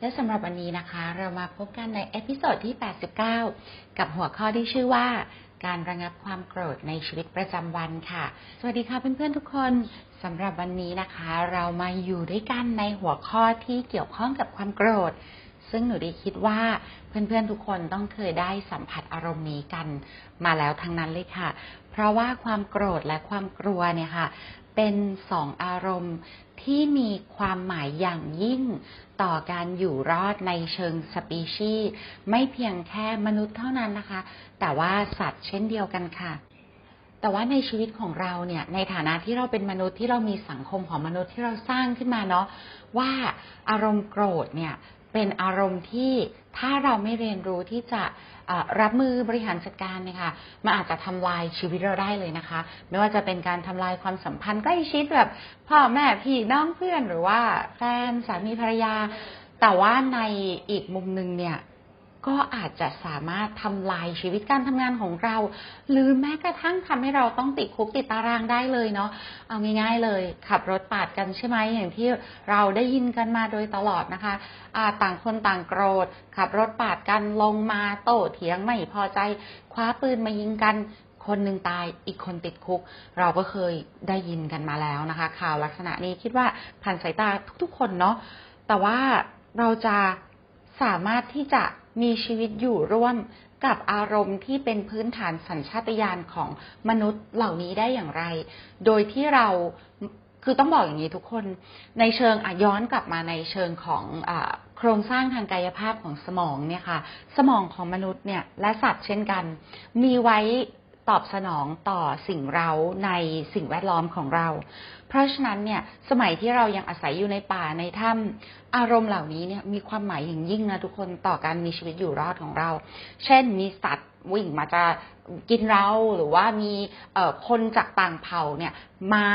และสำหรับวันนี้นะคะ เรามาพบกันใน episode ที่ 89 กับหัวข้อที่ชื่อว่า การระงับความโกรธในชีวิตประจำวันค่ะ สวัสดีค่ะเพื่อนๆทุกคนสำหรับวันนี้นะคะ เรามาอยู่ด้วยกันในหัวข้อที่เกี่ยวข้องกับความโกรธ ซึ่งหนูดีคิดว่าเพื่อนๆทุกคนต้องเคยได้สัมผัสอารมณ์นี้กันมาแล้วทั้งนั้นเลยค่ะ เพราะว่าความโกรธและความกลัวเนี่ยค่ะ เป็นสองอารมณ์ที่มีความหมายอย่างยิ่งต่อการอยู่รอดในเชิงสปีชีส์ไม่เพียงแค่มนุษย์เท่านั้นนะคะ แต่ว่าสัตว์เช่นเดียวกันค่ะ แต่ว่าในชีวิตของเราเนี่ย ในฐานะที่เราเป็นมนุษย์ที่เรามีสังคมของมนุษย์ที่เราสร้างขึ้นมาเนาะว่าอารมณ์โกรธเนี่ยเป็นอารมณ์ที่ ถ้าเราไม่เรียนรู้ที่จะรับมือบริหารจัดการเนี่ยค่ะมันอาจจะทำลายชีวิตเราได้เลยนะคะ ไม่ว่าจะเป็นการทำลายความสัมพันธ์ใกล้ชิดแบบพ่อแม่พี่น้องเพื่อนหรือว่าแฟนสามีภรรยา แต่ว่าในอีกมุมหนึ่งเนี่ย ก็อาจจะสามารถทำลายชีวิตการทำงานของเรา หรือแม้กระทั่งทำให้เราต้องติดคุกติดตารางได้เลยเนาะเอาง่าย ๆ เลย ขับรถปาดกันใช่ไหมอย่างที่เราได้ยินกันมาโดยตลอดนะคะต่างคนต่างโกรธ ขับรถปาดกันลงมาโต้เถียงไม่พอใจ คว้าปืนมายิงกันคนหนึ่งตายอีกคนติดคุก เราก็เคยได้ยินกันมาแล้วนะคะ ข่าวลักษณะนี้คิดว่าผ่านสายตาทุกๆคนเนาะแต่ว่าเราจะสามารถที่จะ มีชีวิตอยู่ร่วมกับอารมณ์ที่เป็นพื้นฐานสัญชาตญาณของมนุษย์เหล่านี้ได้อย่างไร โดยที่เราคือต้องบอกอย่างนี้ทุกคนในเชิงอย้อนกลับมาในเชิงของอโครงสร้างทางกายภาพของสมองเนี่ยค่ะ สมองของมนุษย์เนี่ยและสัตว์เช่นกัน มีไว้ ตอบสนองต่อสิ่งเราในสิ่งแวดล้อมของเรา เพราะฉะนั้นเนี่ยสมัยที่เรายังอาศัยอยู่ในป่าในถ้ำอารมณ์เหล่านี้เนี่ยมีความหมายอย่างยิ่งนะทุกคนต่อการมีชีวิตอยู่รอดของเรา เช่นมีสัตว์ วิ่งมาจะกินเราหรือว่ามีคนจากต่างเผ่าเนี่ยมา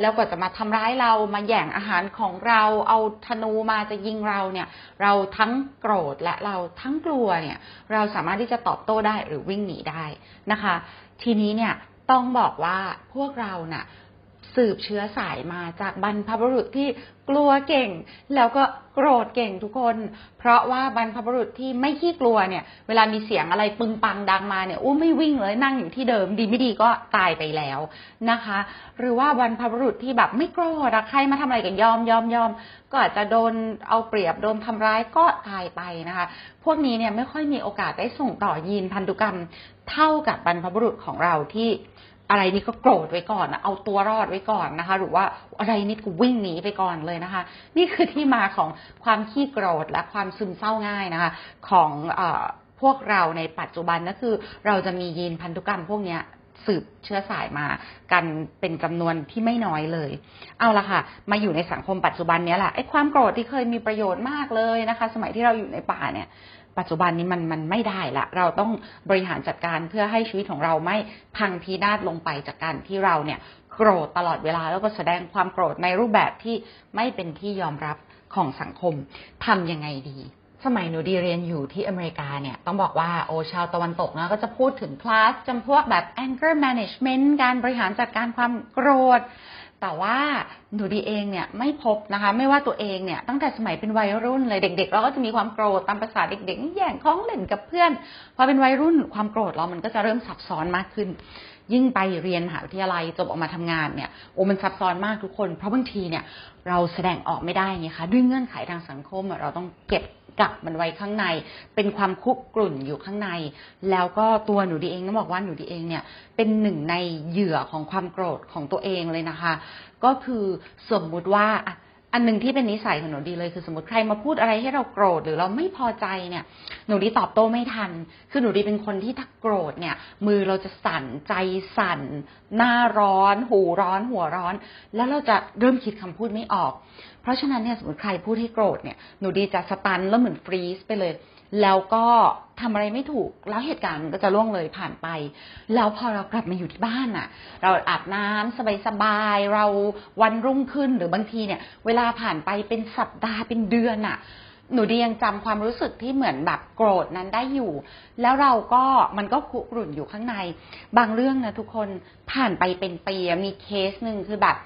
แล้วก็จะมาทำร้ายเรามาแย่งอาหารของเราเอาธนูมาจะยิงเราเนี่ยเราทั้งโกรธและเราทั้งกลัวเนี่ยเราสามารถที่จะตอบโต้ได้หรือวิ่งหนีได้นะคะ ทีนี้เนี่ยต้องบอกว่าพวกเราเนะ่ะ สืบเชื้อสายมาจากบรรพบุรุษที่กลัวเก่ง แล้วก็โกรธเก่งทุกคน เพราะว่าบรรพบุรุษที่ไม่ขี้กลัวเนี่ย เวลามีเสียงอะไรปึงปังดังมาเนี่ยอู้ไม่วิ่งเลยนั่งอยู่ที่เดิม ดีไม่ดีก็ตายไปแล้วนะคะ หรือว่าบรรพบุรุษที่แบบไม่โกรธใครมาทำอะไรกันยอมยอมยอมก็อาจจะโดนเอาเปรียบโดนทำร้ายก็ตายไปนะคะ พวกนี้เนี่ยไม่ค่อยมีโอกาสได้ส่งต่อยีนพันธุกรรมเท่ากับบรรพบุรุษของเราที่ อะไรนี่ก็โกรธไว้ก่อนเอาตัวรอดไว้ก่อนนะคะ หรือว่าอะไรนี่ก็วิ่งหนีไปก่อนเลยนะคะ นี่คือที่มาของความขี้โกรธและความซึมเศร้าง่ายนะคะ ของอพวกเราในปัจจุบันนั่นคือ เราจะมียีนพันธุกรรมพวกนี้สืบเชื้อสายมากันเป็นจำนวนที่ไม่น้อยเลย เอาละค่ะ มาอยู่ในสังคมปัจจุบันนี้แหละไอ้ความโกรธที่เคยมีประโยชน์มากเลยนะคะ สมัยที่เราอยู่ในป่าเนี่ย ปัจจุบันนี้มันมันไม่ได้ละ เราต้องบริหารจัดการเพื่อให้ชีวิตของเราไม่พังพินาศลงไปจากการที่เราเนี่ยโกรธตลอดเวลาแล้วก็แสดงความโกรธในรูปแบบที่ไม่เป็นที่ยอมรับของสังคมทำยังไงดี สมัยหนูดีเรียนอยู่ที่อเมริกาเนี่ยต้องบอกว่าโอชาวตะวันตกนะก็จะพูดถึงคลาสจำพวกแบบ anger management การบริหารจัดการความโกรธ แต่ว่าหนูดีเองเนี่ยไม่พบนะคะ ไม่ว่าตัวเองเนี่ยตั้งแต่สมัยเป็นวัยรุ่นเลยเด็ก ๆ เราก็จะมีความโกรธตามภาษาเด็กๆแย่งของเล่นกับเพื่อนพอเป็นวัยรุ่นความโกรธเรามันก็จะเริ่มซับซ้อนมากขึ้น ยิ่งไปเรียนมหาวิทยาลัยจบออกมาทำงานเนี่ยโอ้มันซับซ้อนมากทุกคน เพราะบางทีเนี่ยเราแสดงออกไม่ได้ไงคะด้วยเงื่อนไขทางสังคมเราต้องเก็บ กักมันไว้ข้างใน เป็นความคุกกลุ่นอยู่ข้างใน แล้วก็ตัวหนูดีเองต้องบอกว่าหนูดีเองเนี่ยเป็นหนึ่งในเหยื่อของความโกรธของตัวเองเลยนะคะ ก็คือสมมุติว่า อันหนึ่งที่เป็นนิสัยของหนูดีเลยคือสมมติใครมาพูดอะไรให้เราโกรธหรือเราไม่พอใจเนี่ย หนูดีตอบโต้ไม่ทัน คือหนูดีเป็นคนที่ถ้าโกรธเนี่ย มือเราจะสั่นใจสั่น หน้าร้อน หูร้อน หัวร้อน แล้วเราจะเริ่มคิดคำพูดไม่ออก เพราะฉะนั้นเนี่ยสมมติใครพูดให้โกรธเนี่ยหนูดีจะสตันแล้วเหมือนฟรีซไปเลย แล้วก็ทำอะไรไม่ถูก แล้วเหตุการณ์มันก็จะล่วงเลยผ่านไป แล้วพอเรากลับมาอยู่ที่บ้านอะ เราอาบน้ำสบายๆ เราวันรุ่งขึ้นหรือบางทีเนี่ย เวลาผ่านไปเป็นสัปดาห์เป็นเดือนอะ หนูดียังจำความรู้สึกที่เหมือนแบบโกรธนั้นได้อยู่ แล้วเราก็มันก็คุกรุ่นอยู่ข้างใน บางเรื่องนะทุกคนผ่านไปเป็นปีมีเคสหนึ่งคือแบบ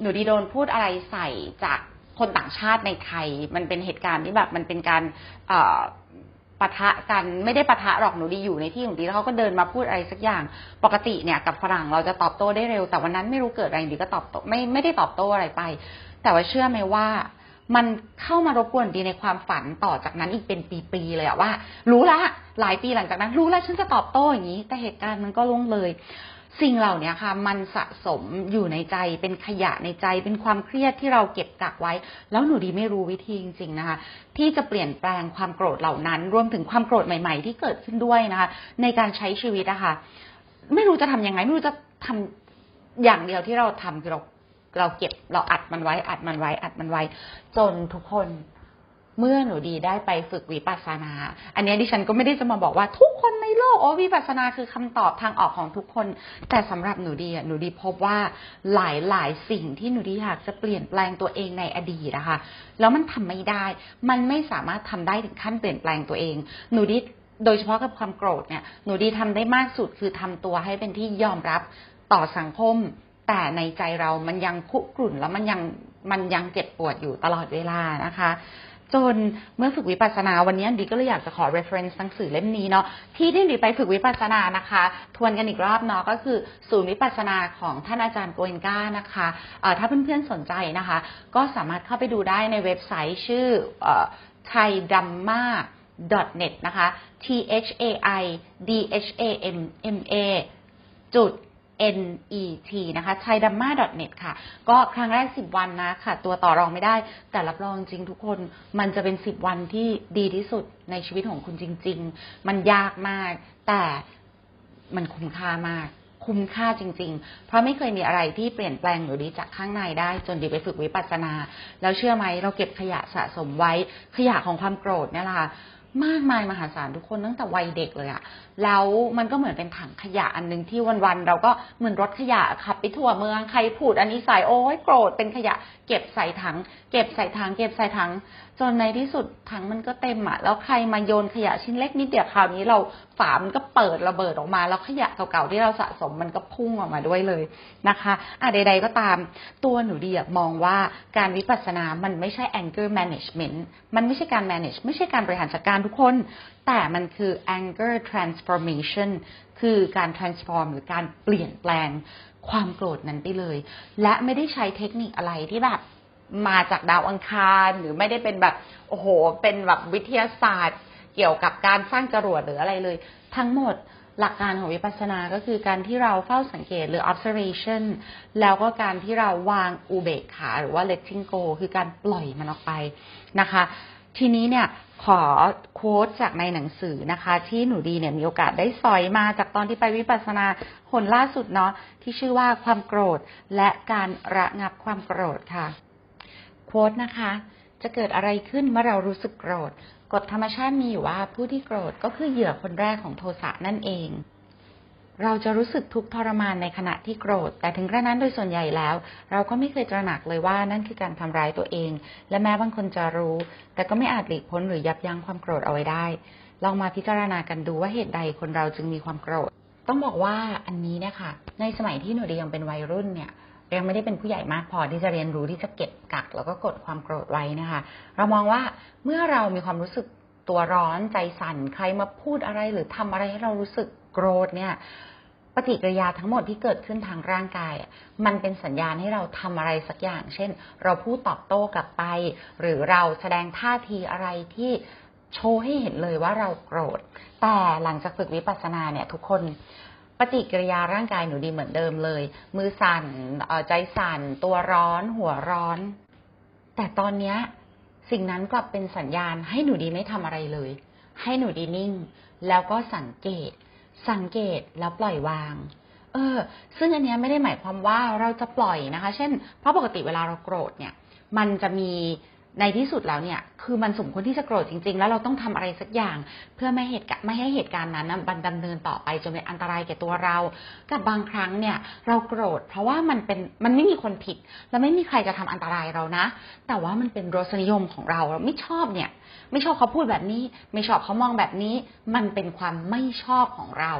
หนูดีโดนพูดอะไรใส่จากคนต่างชาติในไทย มันเป็นเหตุการณ์ที่แบบมันเป็นการ ปะทะกันไม่ได้ปะทะหรอกหนูดีอยู่ในที่ของดีแล้วเขาก็เดินมาพูดอะไรสักอย่างปกติเนี่ยกับฝรั่งเราจะตอบโต้ได้เร็ว แต่วันนั้นไม่รู้เกิดอะไรดีก็ตอบโต้ไม่ไม่ได้ตอบโต้อะไรไป แต่ว่าเชื่อไหมว่ามันเข้ามารบกวนดีในความฝันต่อจากนั้นอีกเป็นปีๆเลยอะว่า รู้ละหลายปีหลังจากนั้น รู้ละฉันจะตอบโต้อย่างนี้ แต่เหตุการณ์มันก็ล่วงเลย สิ่งเหล่านี้ค่ะ มันสะสมอยู่ในใจเป็นขยะในใจ เป็นความเครียดที่เราเก็บกักไว้ แล้วหนูดีไม่รู้วิธีจริงๆนะคะ ที่จะเปลี่ยนแปลงความโกรธเหล่านั้น รวมถึงความโกรธใหม่ๆ ที่เกิดขึ้นด้วยนะคะ ในการใช้ชีวิตอะค่ะไม่รู้จะทำยังไง ไม่รู้จะทำอย่างเดียวที่เราทำคือเราเราเก็บเราอัดมันไว้ อัดมันไว้ อัดมันไว้ จนทุกคน เมื่อหนูดีได้ไปฝึกวิปัสสนา อันนี้ดิฉันก็ไม่ได้จะมาบอกว่าทุกคนในโลกโอ้วิปัสสนาคือคำตอบทางออกของทุกคน แต่สำหรับหนูดีอะหนูดีพบว่าหลายหลายสิ่งที่หนูดีอยากจะเปลี่ยนแปลงตัวเองในอดีตนะคะแล้วมันทำไม่ได้ มันไม่สามารถทำได้ถึงขั้นเปลี่ยนแปลงตัวเอง หนูดีโดยเฉพาะกับความโกรธเนี่ยหนูดีทำได้มากสุดคือทำตัวให้เป็นที่ยอมรับต่อสังคม แต่ในใจเรามันยังคุกรุ่นแล้วมันยังมันยังเจ็บปวดอยู่ตลอดเวลานะคะ จนเมื่อฝึกวิปัสสนาวันนี้ดีก็เลยอยากจะขอ reference หนังสือเล่มนี้เนาะที่ที่ดีไปฝึกวิปัสสนานะคะ ทวนกันอีกรอบเนาะก็คือศูนย์วิปัสสนาของท่านอาจารย์โกเอนก้านะคะถ้าเพื่อนๆสนใจนะคะ ก็สามารถเข้าไปดูได้ในเว็บไซต์ชื่อไทยดัมมา net นะคะ t h a i d h a m m a จุด net นะคะ thai dhamma net ค่ะ ก็ครั้งแรก 10 วันนะค่ะ ตัวต่อรองไม่ได้ แต่รับรองจริงทุกคน มันจะเป็น 10 วันที่ดีที่สุดในชีวิตของคุณจริง ๆ มันยากมาก แต่มันคุ้มค่ามาก คุ้มค่าจริง ๆ เพราะไม่เคยมีอะไรที่เปลี่ยนแปลงหรือดีจากข้างในได้ จนดีไปฝึกวิปัสสนา แล้วเชื่อไหมเราเก็บขยะสะสมไว้ ขยะของความโกรธเนี่ยแหละค่ะ มากมายมหาศาลทุกคนตั้งแต่วัยเด็กเลยอะแล้วมันก็เหมือนเป็นถังขยะอันหนึ่งที่วันๆเราก็เหมือนรถขยะขับไปทั่วเมืองใครพูดอันนี้ใส่โอ้ยโกรธเป็นขยะ เก็บใส่ถัง เก็บใส่ถัง เก็บใส่ถังจนในที่สุดถังมันก็เต็มอะแล้วใครมาโยนขยะชิ้นเล็กนิดเดียวคราวนี้เราฝามันก็เปิดระเบิดออกมา แล้วขยะเก่าๆที่เราสะสมมันก็พุ่งออกมาด้วยเลยนะคะอะใด ๆ ก็ตามตัวหนูดีมองว่าการวิปัสสนา มันไม่ใช่ anger management มันไม่ใช่การ manage ไม่ใช่การบริหารจัดการทุกคน แต่มันคือ anger transformation คือการ transform หรือการเปลี่ยนแปลงความโกรธนั้นไปเลย และไม่ได้ใช้เทคนิคอะไรที่แบบ มาจากดาวอังคาร หรือไม่ได้เป็นแบบโอ้โห เป็นแบบวิทยาศาสตร์ เกี่ยวกับการสร้างจรวดหรืออะไรเลย ทั้งหมดหลักการของวิปัสสนาก็คือการที่เราเฝ้าสังเกตหรือ observation แล้วก็การที่เราวางอุเบกขาหรือว่า letting go คือการปล่อยมันออกไปนะคะ ทีนี้เนี่ยขอโค้ดจากในหนังสือนะคะ ที่หนูดีเนี่ยมีโอกาสได้สอยมาจากตอนที่ไปวิปัสสนาหนล่าสุดเนาะที่ชื่อว่าความโกรธและการระงับความโกรธค่ะ ค้ดนะคะ จะเกิดอะไรขึ้นเมื่อเรารู้สึกโกรธกฎธรรมชาติมีอยู่ว่าผู้ที่โกรธก็คือเหยื่อคนแรกของโทสะนั่นเอง เราจะรู้สึกทุกข์ทรมานในขณะที่โกรธ แต่ถึงกระนั้นโดยส่วนใหญ่แล้ว เราก็ไม่เคยตระหนักเลยว่านั่นคือการทำร้ายตัวเอง และแม้บางคนจะรู้ แต่ก็ไม่อาจหลีกพ้นหรือยับยั้งความโกรธเอาไว้ได้ ลองมาพิจารณากันดูว่าเหตุใดคนเราจึงมีความโกรธ ต้องบอกว่าอันนี้เนี่ยค่ะ ในสมัยที่หนูดียังเป็นวัยรุ่นเนี่ย ยังไม่ได้เป็นผู้ใหญ่มากพอที่จะเรียนรู้ที่จะเก็บกัก แล้วก็กดความโกรธไว้นะคะ เรามองว่าเมื่อเรามีความรู้สึกตัวร้อนใจสั่นใครมาพูดอะไรหรือทำอะไรให้เรารู้สึกโกรธเนี่ย ปฏิกิริยาทั้งหมดที่เกิดขึ้นทางร่างกาย มันเป็นสัญญาณให้เราทำอะไรสักอย่าง เช่น เราพูดตอบโต้กลับไป หรือเราแสดงท่าทีอะไรที่โชว์ให้เห็นเลยว่าเราโกรธ แต่หลังจากฝึกวิปัสสนาเนี่ยทุกคน ปฏิกิริยาร่างกายหนูดีเหมือนเดิมเลย มือสั่นเอ่อใจสั่น ตัวร้อน หัวร้อน แต่ตอนเนี้ยสิ่งนั้นกลับเป็นสัญญาณให้หนูดีไม่ทำอะไรเลย ให้หนูดีนิ่ง แล้วก็สังเกต สังเกตแล้วปล่อยวาง เออ ซึ่งอันนี้ไม่ได้หมายความว่าเราจะปล่อยนะคะ เช่น เพราะปกติเวลาเราโกรธเนี่ย มันจะมี ในที่สุดแล้วเนี่ย คือมันสมควรที่จะโกรธจริง ๆ แล้วเราต้องทำอะไรสักอย่าง เพื่อไม่เหตุไม่ให้เหตุการณ์นั้นมันดำเนินต่อไปจนเป็นอันตรายแก่ตัวเรา กับบางครั้งเนี่ย เราโกรธ เพราะว่ามันเป็นมันไม่มีคนผิด และไม่มีใครจะทำอันตรายเรานะ แต่ว่ามันเป็นรสนิยมของเราเราไม่ชอบเนี่ย ไม่ชอบเขาพูดแบบนี้ ไม่ชอบเขามองแบบนี้ มันเป็นความไม่ชอบของเรา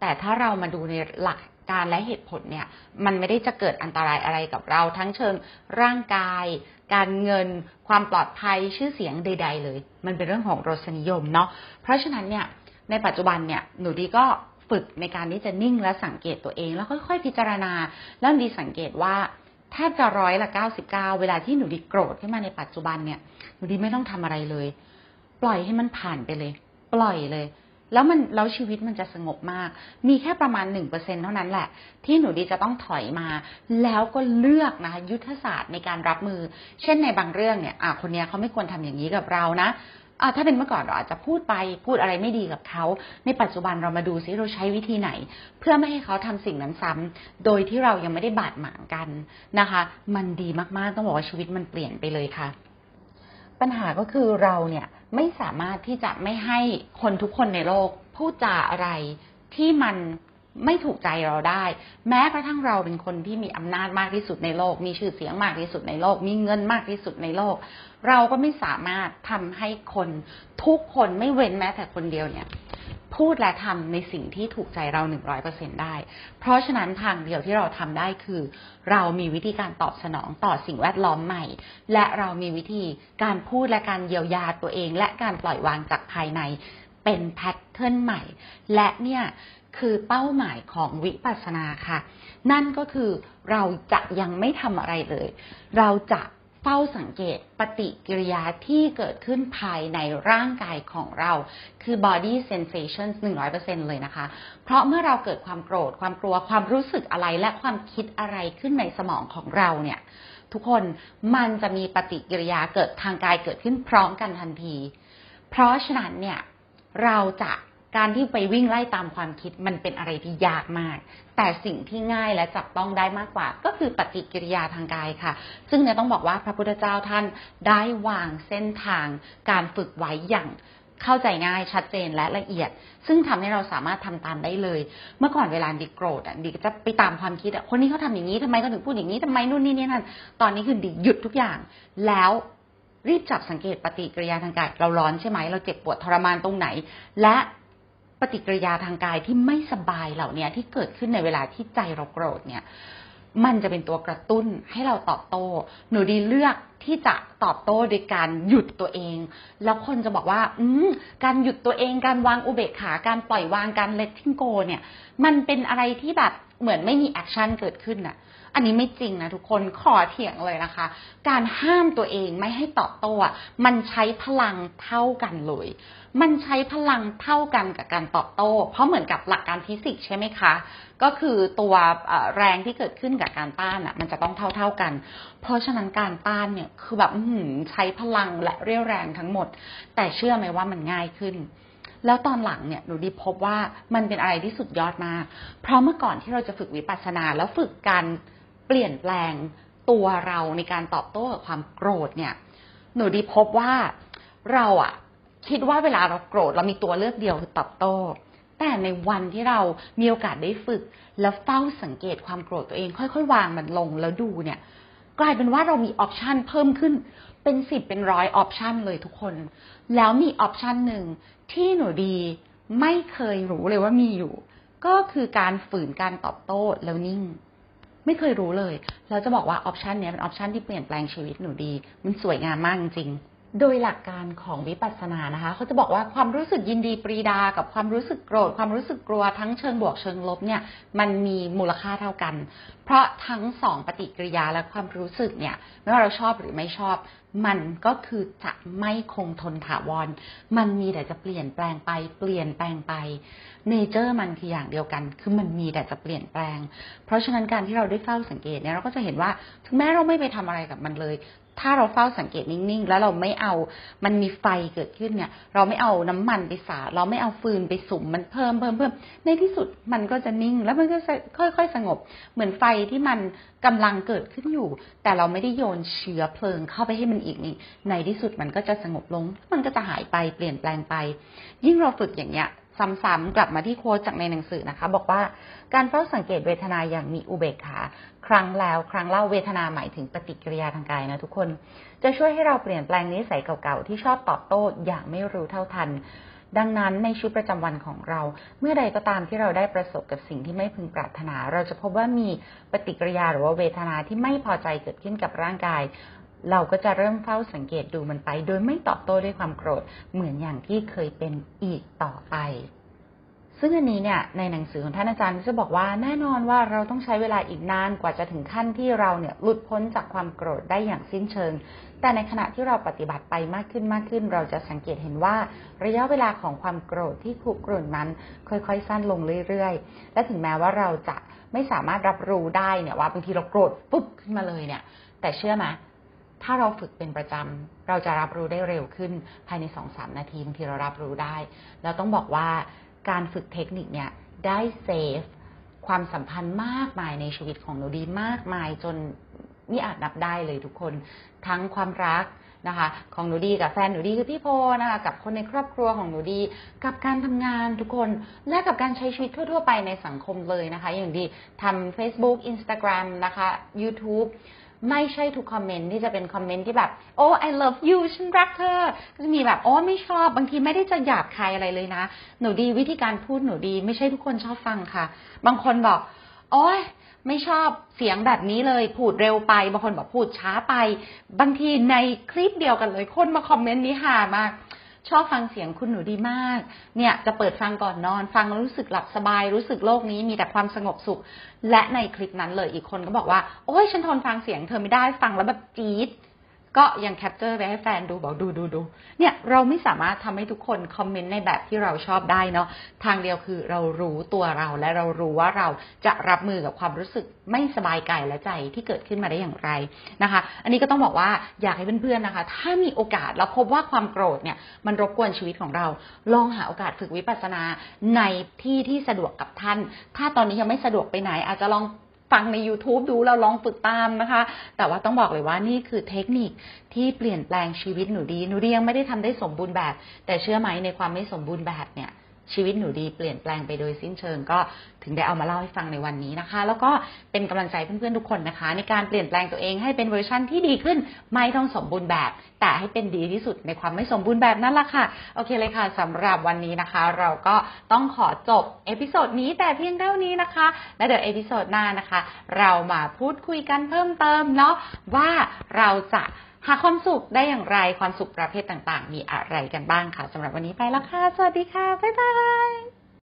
แต่ถ้าเรามาดูในหลัก การและเหตุผลเนี่ยมันไม่ได้จะเกิดอันตรายอะไรกับเรา ทั้งเชิงร่างกาย การเงิน ความปลอดภัยชื่อเสียงใด ๆ เลย มันเป็นเรื่องของรสนิยมเนาะเพราะฉะนั้นเนี่ยในปัจจุบันเนี่ยหนูดีก็ฝึกในการที่จะนิ่งและสังเกตตัวเอง แล้วค่อยๆ พิจารณาแล้วดีสังเกตว่าแทบจะร้อยละเก้าสิบเก้าเวลาที่หนูดีโกรธขึ้นมาในปัจจุบันเนี่ยหนูดีไม่ต้องทำอะไรเลย ปล่อยให้มันผ่านไปเลย ปล่อยเลย แล้วมันแล้วชีวิตมันจะสงบมาก มีแค่ประมาณหนึ่งเปอร์เซ็นเท่านั้นแหละ ที่หนูดีจะต้องถอยมา แล้วก็เลือกนะคะยุทธศาสตร์ในการรับมือ เช่นในบางเรื่องเนี่ยอ่าคนนี้เขาไม่ควรทำอย่างนี้กับเรานะอ่าถ้าเป็นเมื่อก่อนเราอาจจะพูดไปพูดอะไรไม่ดีกับเขา ในปัจจุบันเรามาดูซิเราใช้วิธีไหน เพื่อไม่ให้เขาทำสิ่งนั้นซ้ำโดยที่เรายังไม่ได้บาดหมางกันนะคะ มันดีมากๆต้องบอกว่าชีวิตมันเปลี่ยนไปเลยค่ะ ปัญหาก็คือเราเนี่ย ไม่สามารถที่จะไม่ให้คนทุกคนในโลกพูดจาอะไรที่มันไม่ถูกใจเราได้ แม้กระทั่งเราเป็นคนที่มีอำนาจมากที่สุดในโลก มีชื่อเสียงมากที่สุดในโลก มีเงินมากที่สุดในโลก เราก็ไม่สามารถทำให้คนทุกคนไม่เว้นแม้แต่คนเดียวเนี่ย พูดและทำในสิ่งที่ถูกใจเราหนึ่งร้อยเปอร์เซ็นได้ เพราะฉะนั้นทางเดียวที่เราทำได้คือ เรามีวิธีการตอบสนองต่อสิ่งแวดล้อมใหม่ และเรามีวิธีการพูดและการเยียวยาตัวเอง และการปล่อยวางจากภายในเป็นแพทเทิร์นใหม่ และเนี่ยคือเป้าหมายของวิปัสสนาค่ะ นั่นก็คือเราจะยังไม่ทำอะไรเลย เราจะ เฝ้าสังเกตปฏิกิริยาที่เกิดขึ้นภายในร่างกายของเรา คือ body sensations 100%เลยนะคะ เพราะเมื่อเราเกิดความโกรธ ความกลัว ความรู้สึกอะไร และความคิดอะไรขึ้นในสมองของเราเนี่ย ทุกคนมันจะมีปฏิกิริยาเกิดทางกายเกิดขึ้นพร้อมกันทันที เพราะฉะนั้นเนี่ย เราจะการที่ไปวิ่งไล่ตามความคิดมันเป็นอะไรที่ยากมาก แต่สิ่งที่ง่ายและจับต้องได้มากกว่า ก็คือปฏิกิริยาทางกายค่ะ ซึ่งเนี่ยต้องบอกว่าพระพุทธเจ้าท่านได้วางเส้นทางการฝึกไว้อย่างเข้าใจง่ายชัดเจนและละเอียด ซึ่งทำให้เราสามารถทำตามได้เลย เมื่อก่อนเวลาดิโกรธอะดิจะไปตามความคิดอะคนนี้เขาทาอย่างนี้ทำไมเขาถึงพูดอย่างนี้ทำไมนู่นนี่นี่นั่นตอนนี้คือดิหยุดทุกอย่าง แล้วรีบจับสังเกตปฏิกิริยาทางกายเราร้อนใช่ไหมเราเจ็บปวดทรมานตรงไหน และ ปฏิกิริยาทางกายที่ไม่สบายเหล่านี้ที่เกิดขึ้นในเวลาที่ใจเราโกรธเนี่ย มันจะเป็นตัวกระตุ้นให้เราตอบโต้ หนูดีเลือก ที่จะตอบโต้โดยการหยุดตัวเอง แล้วคนจะบอกว่า อือ การหยุดตัวเอง การวางอุเบกขา การปล่อยวาง การ letting go เนี่ย มันเป็นอะไรที่แบบเหมือนไม่มี action เกิดขึ้นน่ะ อันนี้ไม่จริงนะทุกคน ขอเถียงเลยนะคะ การห้ามตัวเองไม่ให้ตอบโต้มันใช้พลังเท่ากันเลย มันใช้พลังเท่ากันกับการตอบโต้ เพราะเหมือนกับหลักการฟิสิกส์ใช่ไหมคะ ก็คือตัวแรงที่เกิดขึ้นกับการต้านอะ มันจะต้องเท่าเท่ากัน เพราะฉะนั้นการต้านเนี่ยคือแบบใช้พลังและเรี่ยวแรงทั้งหมด แต่เชื่อไหมว่ามันง่ายขึ้น แล้วตอนหลังเนี่ยหนูดีพบว่ามันเป็นอะไรที่สุดยอดมาก เพราะเมื่อก่อนที่เราจะฝึกวิปัสสนาแล้วฝึกการเปลี่ยนแปลงตัวเราในการตอบโต้กับความโกรธเนี่ย หนูดีพบว่าเราอะคิดว่าเวลาเราโกรธเรามีตัวเลือกเดียวคือตอบโต้แต่ในวันที่เรามีโอกาสได้ฝึก แล้วเฝ้าสังเกตความโกรธตัวเอง ค่อย ๆ วางมันลงแล้วดูเนี่ย กลายเป็นว่าเรามี option เพิ่มขึ้นเป็นสิบเป็นร้อย option เลยทุกคน แล้วมี option หนึ่งที่หนูดีไม่เคยรู้เลยว่ามีอยู่ ก็คือการฝืนการตอบโต้แล้วนิ่ง ไม่เคยรู้เลย แล้วจะบอกว่า option นี้เป็น option ที่เปลี่ยนแปลงชีวิตหนูดี มันสวยงามมากจริง โดยหลักการของวิปัสสนานะคะเขาจะบอกว่าความรู้สึกยินดีปรีดา กับความรู้สึกโกรธ ความรู้สึกกลัวทั้งเชิงบวกเชิงลบเนี่ยมันมีมูลค่าเท่ากัน เพราะทั้งสองปฏิกิริยาและความรู้สึกเนี่ยไม่ว่าเราชอบหรือไม่ชอบ มันก็คือจะไม่คงทนถาวร มันมีแต่จะเปลี่ยนแปลงไปเปลี่ยนแปลงไปเนเจอร์มันคืออย่างเดียวกัน คือมันมีแต่จะเปลี่ยนแปลง เพราะฉะนั้นการที่เราได้เฝ้าสังเกตเนี่ยเราก็จะเห็นว่าถึงแม้เราไม่ไปทำอะไรกับมันเลย ถ้าเราเฝ้าสังเกตนิ่งๆ แล้วเราไม่เอา มันมีไฟเกิดขึ้นเนี่ย เราไม่เอาน้ำมันไปสา เราไม่เอาฟืนไปสุม มันเพิ่มเพิ่มเพิ่ม ในที่สุดมันก็จะนิ่ง แล้วมันก็จะค่อย ๆ สงบ เหมือนไฟที่มันกำลังเกิดขึ้นอยู่ แต่เราไม่ได้โยนเชื้อเพลิงเข้าไปให้มันอีกนี่ ในที่สุดมันก็จะสงบลง มันก็จะหายไปเปลี่ยนแปลงไป ยิ่งเราฝึกอย่างเงี้ย ซ้ำๆกลับมาที่โค้ดจากในหนังสือนะคะ บอกว่าการเฝ้าสังเกตเวทนาอย่างมีอุเบกขาครั้งแล้ว ครั้งเล่าเวทนาหมายถึงปฏิกิริยาทางกายนะทุกคน จะช่วยให้เราเปลี่ยนแปลงนิสัยเก่าๆ ที่ชอบตอบโต้อย่างไม่รู้เท่าทัน ดังนั้นในชีวิตประจำวันของเรา เมื่อใดก็ตามที่เราได้ประสบกับสิ่งที่ไม่พึงปรารถนา เราจะพบว่ามีปฏิกิริยาหรือว่าเวทนาที่ไม่พอใจเกิดขึ้นกับร่างกาย เราก็จะเริ่มเฝ้าสังเกตดูมันไป โดยไม่ตอบโต้ด้วยความโกรธเหมือนอย่างที่เคยเป็นอีกต่อไป ซึ่งอันนี้เนี่ยในหนังสือของท่านอาจารย์จะบอกว่าแน่นอนว่าเราต้องใช้เวลาอีกนานกว่าจะถึงขั้นที่เราเนี่ยหลุดพ้นจากความโกรธได้อย่างสิ้นเชิง แต่ในขณะที่เราปฏิบัติไปมากขึ้นมากขึ้น เราจะสังเกตเห็นว่าระยะเวลาของความโกรธที่คุกรุ่นนั้น ค่อยๆสั้นลงเรื่อยๆ และถึงแม้ว่าเราจะไม่สามารถรับรู้ได้เนี่ยว่าบางทีเราโกรธปุ๊บขึ้นมาเลยเนี่ย แต่เชื่อไหม ถ้าเราฝึกเป็นประจำเราจะรับรู้ได้เร็วขึ้นภายในสองสามนาทีบางทีเรารับรู้ได้แล้วต้องบอกว่าการฝึกเทคนิคเนี่ยได้เซฟความสัมพันธ์มากมายในชีวิตของหนูดีมากมายจนนี่อาจนับได้เลยทุกคนทั้งความรักนะคะ ของหนูดีกับแฟนหนูดีคือพี่โพนะคะกับคนในครอบครัวของหนูดี กับการทำงานทุกคนและกับการใช้ชีวิตทั่ว ๆ ไปในสังคมเลยนะคะ อย่างดีทำ Facebook Instagram นะคะ YouTube ไม่ใช่ทุกคอมเมนต์ที่จะเป็นคอมเมนต์ที่แบบโอ้ I love you ฉันรักเธอก็จะมีแบบโอ้ไม่ชอบบางทีไม่ได้จะหยาบคายอะไรเลยนะ หนูดีวิธีการพูดหนูดี ไม่ใช่ทุกคนชอบฟังค่ะ บางคนบอก โอ้ยไม่ชอบเสียงแบบนี้เลย พูดเร็วไป บางคนบอกพูดช้าไป บางทีในคลิปเดียวกันเลย คนมา comment นี้หามาก ชอบฟังเสียงคุณหนูดีมาก เนี่ยจะเปิดฟังก่อนนอน ฟังแล้วรู้สึกหลับสบาย รู้สึกโลกนี้มีแต่ความสงบสุข และในคลิปนั้นเลยอีกคนก็บอกว่า โอ้ยฉันทนฟังเสียงเธอไม่ได้ฟังแล้วแบบจี๊ด ก็ยัง capture ไปให้แฟนดูบอกดูดูดูเนี่ยเราไม่สามารถทำให้ทุกคน comment ในแบบที่เราชอบได้เนาะทางเดียวคือเรารู้ตัวเราและเรารู้ว่าเราจะรับมือกับความรู้สึกไม่สบายกายและใจที่เกิดขึ้นมาได้อย่างไรนะคะ อันนี้ก็ต้องบอกว่าอยากให้เพื่อนๆนะคะ ถ้ามีโอกาสแล้วพบว่าความโกรธเนี่ยมันรบกวนชีวิตของเรา ลองหาโอกาสฝึกวิปัสสนาในที่ที่สะดวกกับท่าน ถ้าตอนนี้ยังไม่สะดวกไปไหนอาจจะลอง ฟังใน YouTube ดูแล้วลองฝึกตามนะคะ แต่ว่าต้องบอกเลยว่านี่คือเทคนิคที่เปลี่ยนแปลงชีวิตหนูดี หนูดียังไม่ได้ทำได้สมบูรณ์แบบ แต่เชื่อไหมในความไม่สมบูรณ์แบบเนี่ย ชีวิตหนูดีเปลี่ยนแปลงไปโดยสิ้นเชิงก็ถึงได้เอามาเล่าให้ฟังในวันนี้นะคะ แล้วก็เป็นกำลังใจเพื่อนๆทุกคนนะคะ ในการเปลี่ยนแปลงตัวเองให้เป็นเวอร์ชั่นที่ดีขึ้น ไม่ต้องสมบูรณ์แบบ แต่ให้เป็นดีที่สุดในความไม่สมบูรณ์แบบนั่นแหละค่ะ โอเคเลยค่ะสำหรับวันนี้นะคะ เราก็ต้องขอจบ episode นี้แต่เพียงเท่านี้นะคะ และเดี๋ยว episode หน้านะคะ เรามาพูดคุยกันเพิ่มเติมเนาะว่าเราจะ หาความสุขได้อย่างไรความสุขประเภทต่างๆ มีอะไรกันบ้างค่ะสำหรับวันนี้ไปแล้วค่ะ สวัสดีค่ะ บ๊ายบายย